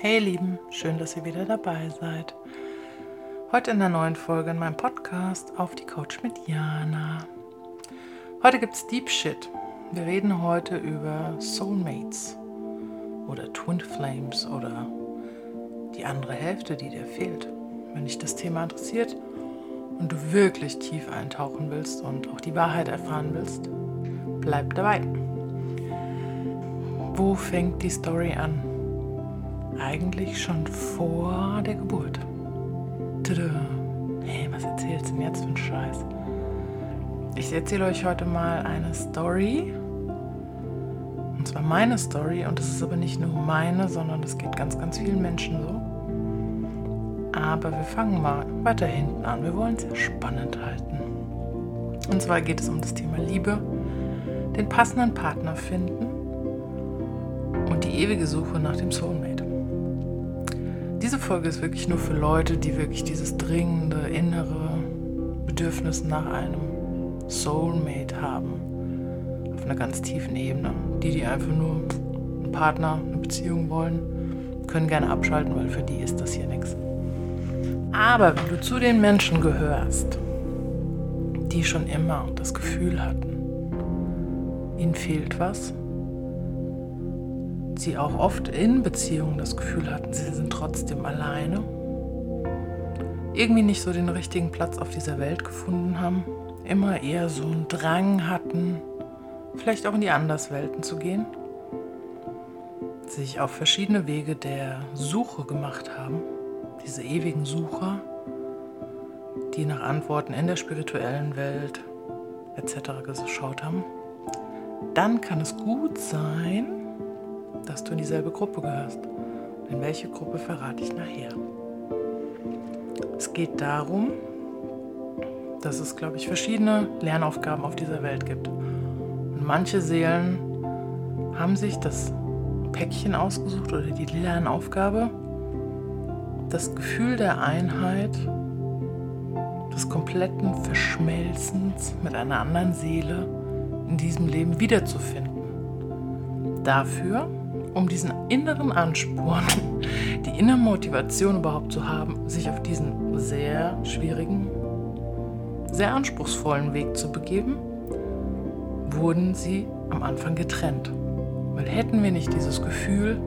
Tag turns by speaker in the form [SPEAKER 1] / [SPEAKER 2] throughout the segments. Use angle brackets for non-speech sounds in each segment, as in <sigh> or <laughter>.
[SPEAKER 1] Hey Lieben, schön, dass ihr wieder dabei seid. Heute in der neuen Folge in meinem Podcast auf die Couch mit Jana. Heute gibt's Deep Shit. Wir reden heute über Soulmates oder Twin Flames oder die andere Hälfte, die dir fehlt. Wenn dich das Thema interessiert und du wirklich tief eintauchen willst und auch die Wahrheit erfahren willst, bleib dabei. Wo fängt die Story an? Eigentlich schon vor der Geburt. Tada. Hey, was erzählst du denn jetzt für einen Scheiß? Ich erzähle euch heute mal eine Story. Und zwar meine Story. Und es ist aber nicht nur meine, sondern es geht ganz, ganz vielen Menschen so. Aber wir fangen mal weiter hinten an. Wir wollen es ja spannend halten. Und zwar geht es um das Thema Liebe, den passenden Partner finden und die ewige Suche nach dem Soulmate. Diese Folge ist wirklich nur für Leute, die wirklich dieses dringende innere Bedürfnis nach einem Soulmate haben. Auf einer ganz tiefen Ebene. Die, die einfach nur einen Partner, eine Beziehung wollen, können gerne abschalten, weil für die ist das hier nichts. Aber wenn du zu den Menschen gehörst, die schon immer das Gefühl hatten, ihnen fehlt was, sie auch oft in Beziehungen das Gefühl hatten, sie sind trotzdem alleine, irgendwie nicht so den richtigen Platz auf dieser Welt gefunden haben, immer eher so einen Drang hatten, vielleicht auch in die Anderswelten zu gehen, sich auf verschiedene Wege der Suche gemacht haben, diese ewigen Sucher, die nach Antworten in der spirituellen Welt etc. geschaut haben, dann kann es gut sein, dass du in dieselbe Gruppe gehörst. In welche Gruppe verrate ich nachher. Es geht darum, dass es, glaube ich, verschiedene Lernaufgaben auf dieser Welt gibt. Und manche Seelen haben sich das Päckchen ausgesucht oder die Lernaufgabe, das Gefühl der Einheit, des kompletten Verschmelzens mit einer anderen Seele in diesem Leben wiederzufinden. Dafür, um diesen inneren Ansporn, <laughs> die innere Motivation überhaupt zu haben, sich auf diesen sehr schwierigen sehr anspruchsvollen Weg zu begeben, wurden sie am Anfang getrennt. Weil hätten wir nicht dieses Gefühl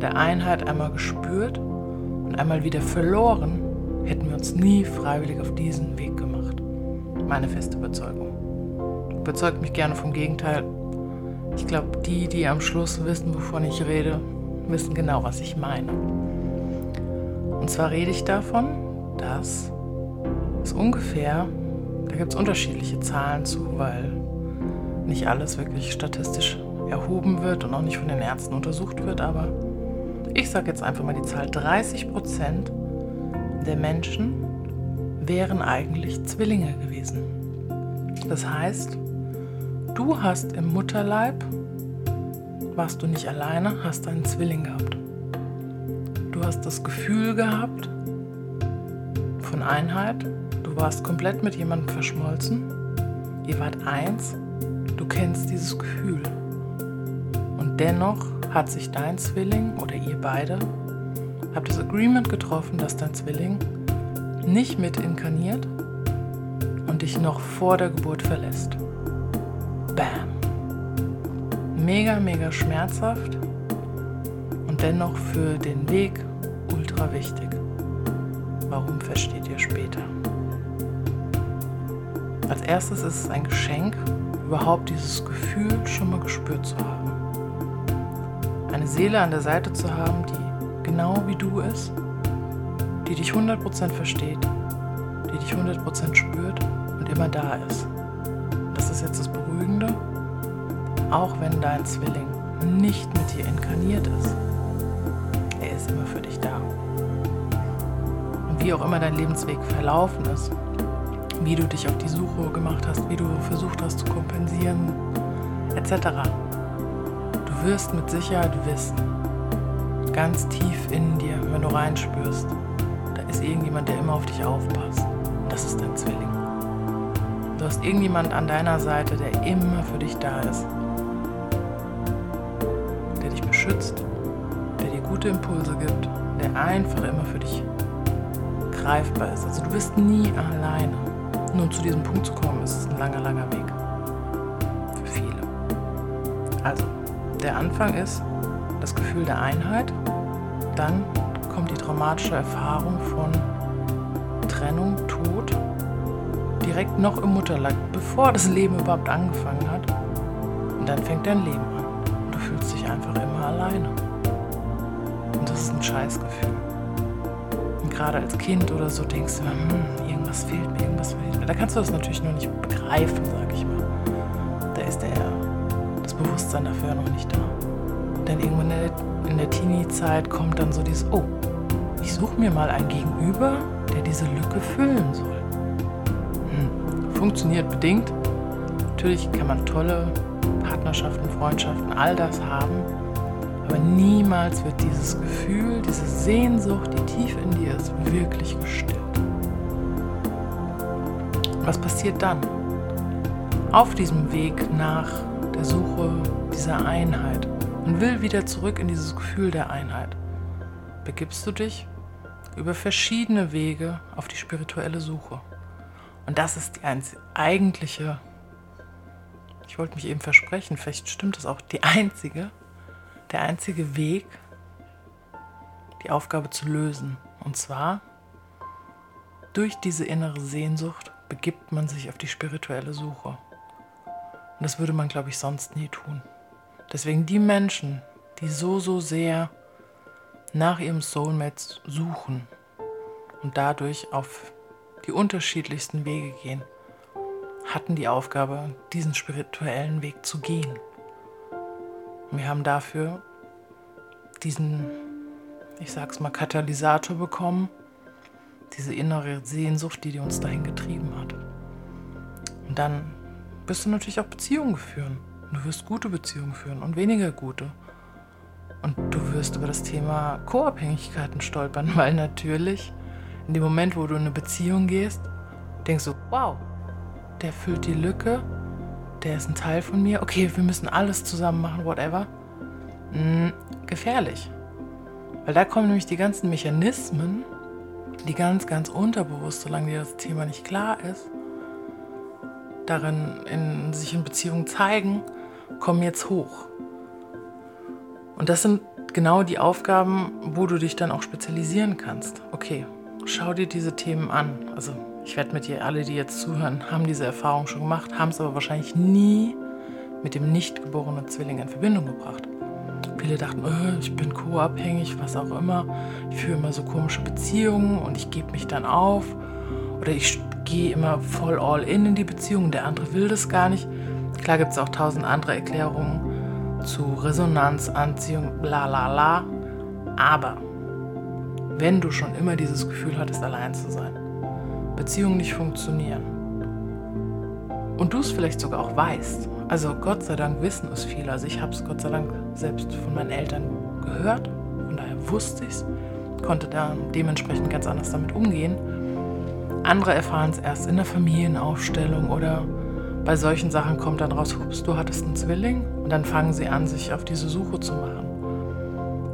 [SPEAKER 1] der Einheit einmal gespürt und einmal wieder verloren, hätten wir uns nie freiwillig auf diesen Weg gemacht. Meine feste Überzeugung. Überzeugt mich gerne vom Gegenteil. Ich glaube, die, die am Schluss wissen, wovon ich rede, wissen genau, was ich meine. Und zwar rede ich davon, dass es ungefähr da gibt es unterschiedliche Zahlen zu, weil nicht alles wirklich statistisch erhoben wird und auch nicht von den Ärzten untersucht wird. Aber ich sage jetzt einfach mal die Zahl, 30 Prozent der Menschen wären eigentlich Zwillinge gewesen. Das heißt, du hast im Mutterleib, warst du nicht alleine, hast einen Zwilling gehabt. Du hast das Gefühl gehabt von Einheit, Du warst komplett mit jemandem verschmolzen. Ihr wart eins. Du kennst dieses Gefühl. Und dennoch hat sich dein Zwilling oder ihr beide habt das Agreement getroffen, dass dein Zwilling nicht mit inkarniert und dich noch vor der Geburt verlässt. Bam. Mega, mega schmerzhaft und dennoch für den Weg ultra wichtig. Warum versteht ihr später? Als erstes ist es ein Geschenk, überhaupt dieses Gefühl schon mal gespürt zu haben. Eine Seele an der Seite zu haben, die genau wie du ist, die dich 100% versteht, die dich 100% spürt und immer da ist. Das ist jetzt das Beruhigende, auch wenn dein Zwilling nicht mit dir inkarniert ist. Er ist immer für dich da. Und wie auch immer dein Lebensweg verlaufen ist, wie du dich auf die Suche gemacht hast, wie du versucht hast zu kompensieren, etc. Du wirst mit Sicherheit wissen, ganz tief in dir, wenn du reinspürst, da ist irgendjemand, der immer auf dich aufpasst. Das ist dein Zwilling. Du hast irgendjemand an deiner Seite, der immer für dich da ist, der dich beschützt, der dir gute Impulse gibt, der einfach immer für dich greifbar ist. Also du bist nie alleine. Nur zu diesem Punkt zu kommen, ist ein langer, langer Weg. Für viele. Also, der Anfang ist das Gefühl der Einheit. Dann kommt die traumatische Erfahrung von Trennung, Tod, direkt noch im Mutterleib, bevor das Leben überhaupt angefangen hat. Und dann fängt dein Leben an. Und du fühlst dich einfach immer alleine. Und das ist ein Scheißgefühl. Und gerade als Kind oder so denkst du, hm, irgendwas fehlt mir, irgendwas fehlt mir. Da kannst du das natürlich noch nicht begreifen, sag ich mal. Da ist der, das Bewusstsein dafür noch nicht da. Denn irgendwann in der, der Teenie-Zeit kommt dann so dieses, oh, ich suche mir mal ein Gegenüber, der diese Lücke füllen soll. Funktioniert bedingt. Natürlich kann man tolle Partnerschaften, Freundschaften, all das haben. Aber niemals wird dieses Gefühl, diese Sehnsucht, die tief in dir ist, wirklich gestillt. Was passiert dann? Auf diesem Weg nach der Suche dieser Einheit und will wieder zurück in dieses Gefühl der Einheit, begibst du dich über verschiedene Wege auf die spirituelle Suche. Und das ist die eigentliche, ich wollte mich eben versprechen, vielleicht stimmt das auch, die einzige, der einzige Weg, die Aufgabe zu lösen. Und zwar durch diese innere Sehnsucht begibt man sich auf die spirituelle Suche. Und das würde man, glaube ich, sonst nie tun. Deswegen die Menschen, die so, so sehr nach ihrem Soulmate suchen und dadurch auf die unterschiedlichsten Wege gehen, hatten die Aufgabe, diesen spirituellen Weg zu gehen. Wir haben dafür diesen, ich sag's mal, Katalysator bekommen, diese innere Sehnsucht, die uns dahin getrieben hat. Und dann wirst du natürlich auch Beziehungen führen. Du wirst gute Beziehungen führen und weniger gute. Und du wirst über das Thema Co-Abhängigkeiten stolpern, <laughs> weil natürlich in dem Moment, wo du in eine Beziehung gehst, denkst du, wow, der füllt die Lücke, der ist ein Teil von mir, okay, wir müssen alles zusammen machen, whatever. Hm, gefährlich. Weil da kommen nämlich die ganzen Mechanismen, die ganz, ganz unterbewusst, solange dir das Thema nicht klar ist, darin in, sich in Beziehungen zeigen, kommen jetzt hoch. Und das sind genau die Aufgaben, wo du dich dann auch spezialisieren kannst. Okay, schau dir diese Themen an. Also ich werde mit dir, alle, die jetzt zuhören, haben diese Erfahrung schon gemacht, haben es aber wahrscheinlich nie mit dem nicht geborenen Zwilling in Verbindung gebracht. Viele dachten, oh, ich bin co-abhängig, was auch immer. Ich führe immer so komische Beziehungen und ich gebe mich dann auf. Oder ich gehe immer voll all in in die Beziehung der andere will das gar nicht. Klar gibt es auch tausend andere Erklärungen zu Resonanz, Anziehung, bla bla bla. Aber wenn du schon immer dieses Gefühl hattest, allein zu sein, Beziehungen nicht funktionieren. Und du es vielleicht sogar auch weißt, also Gott sei Dank wissen es viele, also ich habe es Gott sei Dank selbst von meinen Eltern gehört, von daher wusste ich es, konnte da dementsprechend ganz anders damit umgehen. Andere erfahren es erst in der Familienaufstellung oder bei solchen Sachen kommt dann raus, hups, du hattest einen Zwilling. Und dann fangen sie an, sich auf diese Suche zu machen.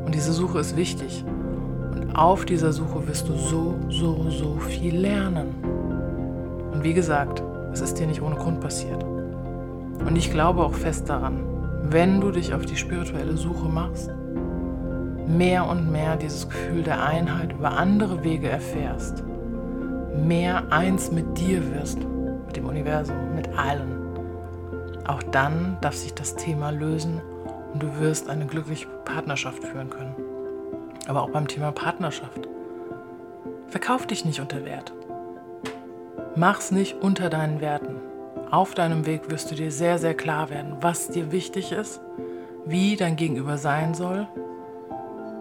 [SPEAKER 1] Und diese Suche ist wichtig. Auf dieser Suche wirst du so, so, so viel lernen. Und wie gesagt, es ist dir nicht ohne Grund passiert. Und ich glaube auch fest daran, wenn du dich auf die spirituelle Suche machst, mehr und mehr dieses Gefühl der Einheit über andere Wege erfährst, mehr eins mit dir wirst, mit dem Universum, mit allen. Auch dann darf sich das Thema lösen und du wirst eine glückliche Partnerschaft führen können. Aber auch beim Thema Partnerschaft. Verkauf dich nicht unter Wert. Mach's nicht unter deinen Werten. Auf deinem Weg wirst du dir sehr, sehr klar werden, was dir wichtig ist, wie dein Gegenüber sein soll,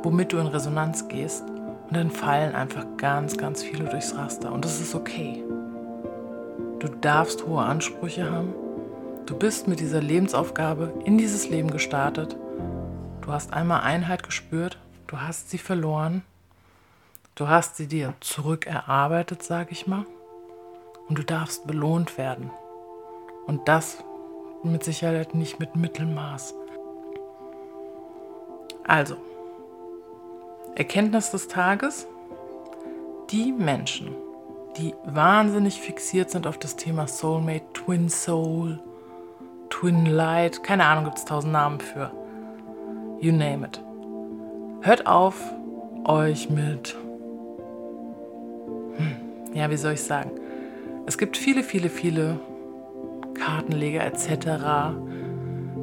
[SPEAKER 1] womit du in Resonanz gehst. Und dann fallen einfach ganz, ganz viele durchs Raster. Und das ist okay. Du darfst hohe Ansprüche haben. Du bist mit dieser Lebensaufgabe in dieses Leben gestartet. Du hast einmal Einheit gespürt, du hast sie verloren. Du hast sie dir zurückerarbeitet, sage ich mal. Und du darfst belohnt werden. Und das mit Sicherheit nicht mit Mittelmaß. Also, Erkenntnis des Tages. Die Menschen, die wahnsinnig fixiert sind auf das Thema Soulmate, Twin Soul, Twin Light, keine Ahnung, gibt es tausend Namen für. You name it. Hört auf, euch mit, hm, ja, wie soll ich sagen, es gibt viele, viele, viele Kartenleger etc.,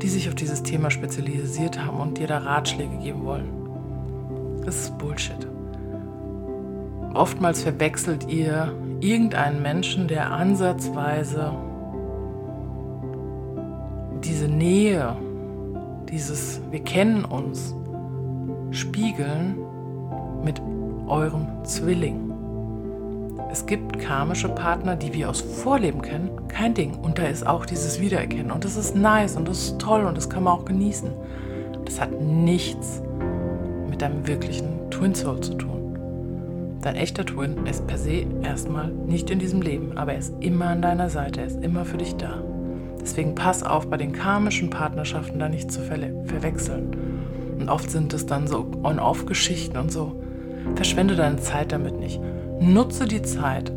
[SPEAKER 1] die sich auf dieses Thema spezialisiert haben und dir da Ratschläge geben wollen. Das ist Bullshit. Oftmals verwechselt ihr irgendeinen Menschen, der ansatzweise diese Nähe, dieses Wir kennen uns, spiegeln mit eurem Zwilling. Es gibt karmische Partner, die wir aus Vorleben kennen, kein Ding. Und da ist auch dieses Wiedererkennen. Und das ist nice und das ist toll und das kann man auch genießen. Das hat nichts mit deinem wirklichen Twin Soul zu tun. Dein echter Twin ist per se erstmal nicht in diesem Leben, aber er ist immer an deiner Seite, er ist immer für dich da. Deswegen pass auf, bei den karmischen Partnerschaften da nicht zu ver verwechseln. Und oft sind es dann so On-Off-Geschichten und so. Verschwende deine Zeit damit nicht. Nutze die Zeit,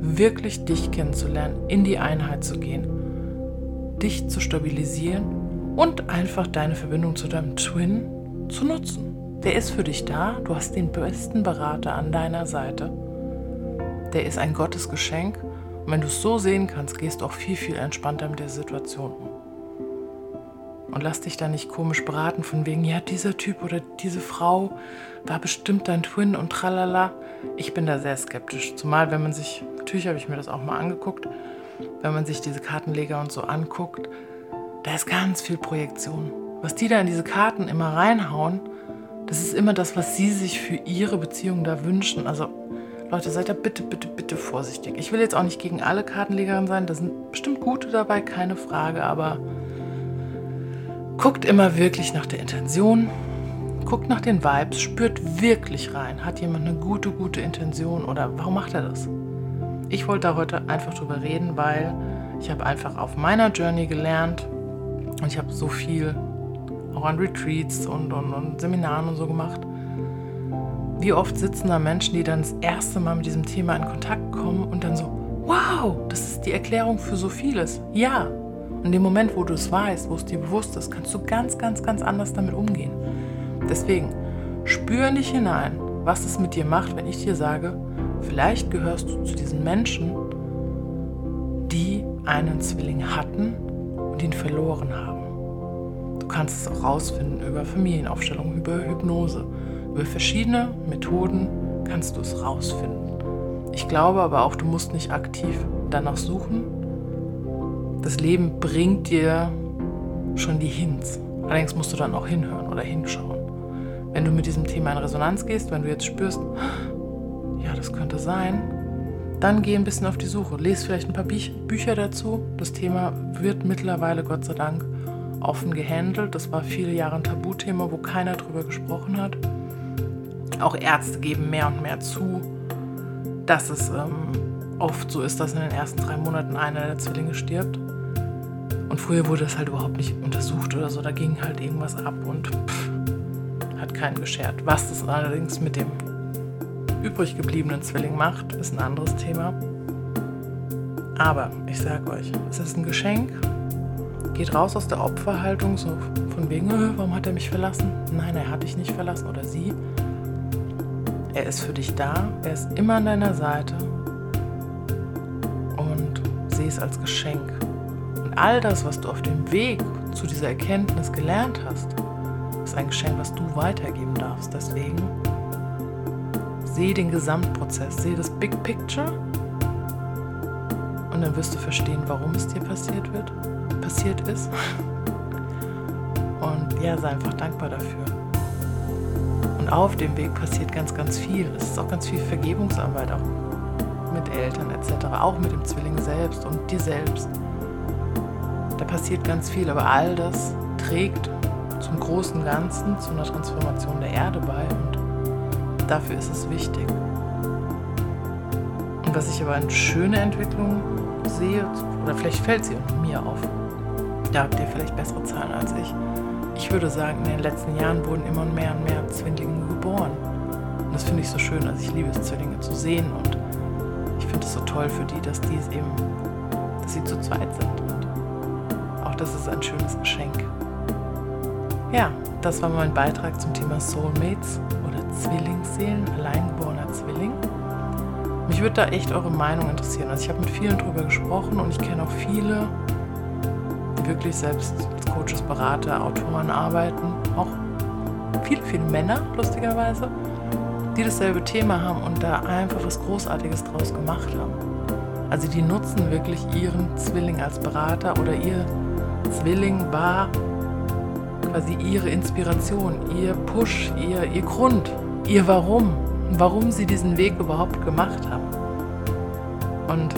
[SPEAKER 1] wirklich dich kennenzulernen, in die Einheit zu gehen, dich zu stabilisieren und einfach deine Verbindung zu deinem Twin zu nutzen. Der ist für dich da, du hast den besten Berater an deiner Seite. Der ist ein Gottesgeschenk und wenn du es so sehen kannst, gehst du auch viel, viel entspannter mit der Situation um. Und lass dich da nicht komisch beraten von wegen, ja, dieser Typ oder diese Frau war bestimmt dein Twin und tralala. Ich bin da sehr skeptisch. Zumal, wenn man sich, natürlich habe ich mir das auch mal angeguckt, wenn man sich diese Kartenleger und so anguckt, da ist ganz viel Projektion. Was die da in diese Karten immer reinhauen, das ist immer das, was sie sich für ihre Beziehung da wünschen. Also Leute, seid da bitte, bitte, bitte vorsichtig. Ich will jetzt auch nicht gegen alle Kartenlegerinnen sein, da sind bestimmt gute dabei, keine Frage, aber Guckt immer wirklich nach der Intention, guckt nach den Vibes, spürt wirklich rein. Hat jemand eine gute, gute Intention oder warum macht er das? Ich wollte da heute einfach drüber reden, weil ich habe einfach auf meiner Journey gelernt und ich habe so viel auch an Retreats und, und, und Seminaren und so gemacht. Wie oft sitzen da Menschen, die dann das erste Mal mit diesem Thema in Kontakt kommen und dann so, wow, das ist die Erklärung für so vieles. Ja, in dem Moment, wo du es weißt, wo es dir bewusst ist, kannst du ganz, ganz, ganz anders damit umgehen. Deswegen, spür nicht hinein, was es mit dir macht, wenn ich dir sage, vielleicht gehörst du zu diesen Menschen, die einen Zwilling hatten und ihn verloren haben. Du kannst es auch rausfinden über Familienaufstellung, über Hypnose, über verschiedene Methoden kannst du es rausfinden. Ich glaube aber auch, du musst nicht aktiv danach suchen, das Leben bringt dir schon die Hints. Allerdings musst du dann auch hinhören oder hinschauen. Wenn du mit diesem Thema in Resonanz gehst, wenn du jetzt spürst, ja, das könnte sein, dann geh ein bisschen auf die Suche. Lies vielleicht ein paar Bücher dazu. Das Thema wird mittlerweile, Gott sei Dank, offen gehandelt. Das war viele Jahre ein Tabuthema, wo keiner drüber gesprochen hat. Auch Ärzte geben mehr und mehr zu, dass es ähm, oft so ist, dass in den ersten drei Monaten einer der Zwillinge stirbt. Und früher wurde das halt überhaupt nicht untersucht oder so. Da ging halt irgendwas ab und pff, hat keinen geschert. Was das allerdings mit dem übrig gebliebenen Zwilling macht, ist ein anderes Thema. Aber ich sag euch, es ist ein Geschenk. Geht raus aus der Opferhaltung, so von wegen, äh, warum hat er mich verlassen? Nein, er hat dich nicht verlassen oder sie. Er ist für dich da, er ist immer an deiner Seite und sieh es als Geschenk all das, was du auf dem Weg zu dieser Erkenntnis gelernt hast, ist ein Geschenk, was du weitergeben darfst. Deswegen sehe den Gesamtprozess, sehe das Big Picture und dann wirst du verstehen, warum es dir passiert wird, passiert ist. Und ja, sei einfach dankbar dafür. Und auf dem Weg passiert ganz, ganz viel. Es ist auch ganz viel Vergebungsarbeit, auch mit Eltern etc., auch mit dem Zwilling selbst und dir selbst. Da passiert ganz viel, aber all das trägt zum großen Ganzen, zu einer Transformation der Erde bei und dafür ist es wichtig. Und was ich aber eine schöne Entwicklung sehe, oder vielleicht fällt sie auch mir auf, da habt ihr vielleicht bessere Zahlen als ich. Ich würde sagen, in den letzten Jahren wurden immer mehr und mehr Zwillinge geboren. Und das finde ich so schön. Also ich liebe es, Zwillinge zu sehen und ich finde es so toll für die, dass die es eben, dass sie zu zweit sind. Auch das ist ein schönes Geschenk. Ja, das war mein Beitrag zum Thema Soulmates oder Zwillingsseelen, alleingeborener Zwilling. Mich würde da echt eure Meinung interessieren. Also ich habe mit vielen drüber gesprochen und ich kenne auch viele, die wirklich selbst als Coaches, Berater, Autoren arbeiten. Auch viele, viele Männer, lustigerweise, die dasselbe Thema haben und da einfach was Großartiges draus gemacht haben. Also die nutzen wirklich ihren Zwilling als Berater oder ihr Zwilling war quasi ihre Inspiration, ihr Push, ihr, ihr Grund, ihr Warum, warum sie diesen Weg überhaupt gemacht haben. Und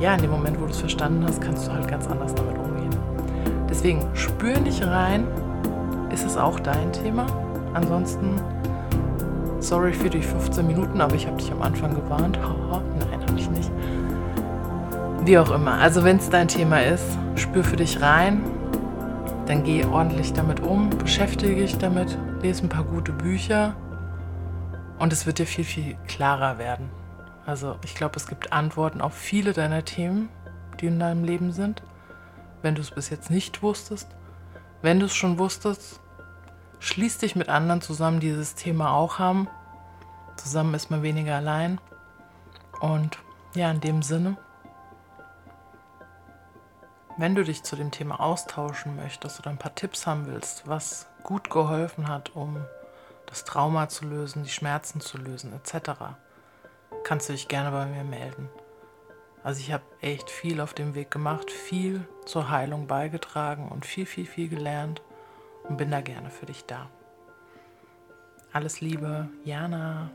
[SPEAKER 1] ja, in dem Moment, wo du es verstanden hast, kannst du halt ganz anders damit umgehen. Deswegen spür nicht rein, ist es auch dein Thema? Ansonsten, sorry für die 15 Minuten, aber ich habe dich am Anfang gewarnt. <laughs> Nein, habe ich nicht. Wie auch immer. Also wenn es dein Thema ist, spür für dich rein dann geh ordentlich damit um, beschäftige dich damit, lese ein paar gute Bücher und es wird dir viel, viel klarer werden. Also ich glaube, es gibt Antworten auf viele deiner Themen, die in deinem Leben sind, wenn du es bis jetzt nicht wusstest. Wenn du es schon wusstest, schließ dich mit anderen zusammen, die dieses Thema auch haben. Zusammen ist man weniger allein. Und ja, in dem Sinne, wenn du dich zu dem Thema austauschen möchtest oder ein paar Tipps haben willst, was gut geholfen hat, um das Trauma zu lösen, die Schmerzen zu lösen, etc., kannst du dich gerne bei mir melden. Also ich habe echt viel auf dem Weg gemacht, viel zur Heilung beigetragen und viel, viel, viel gelernt und bin da gerne für dich da. Alles Liebe, Jana.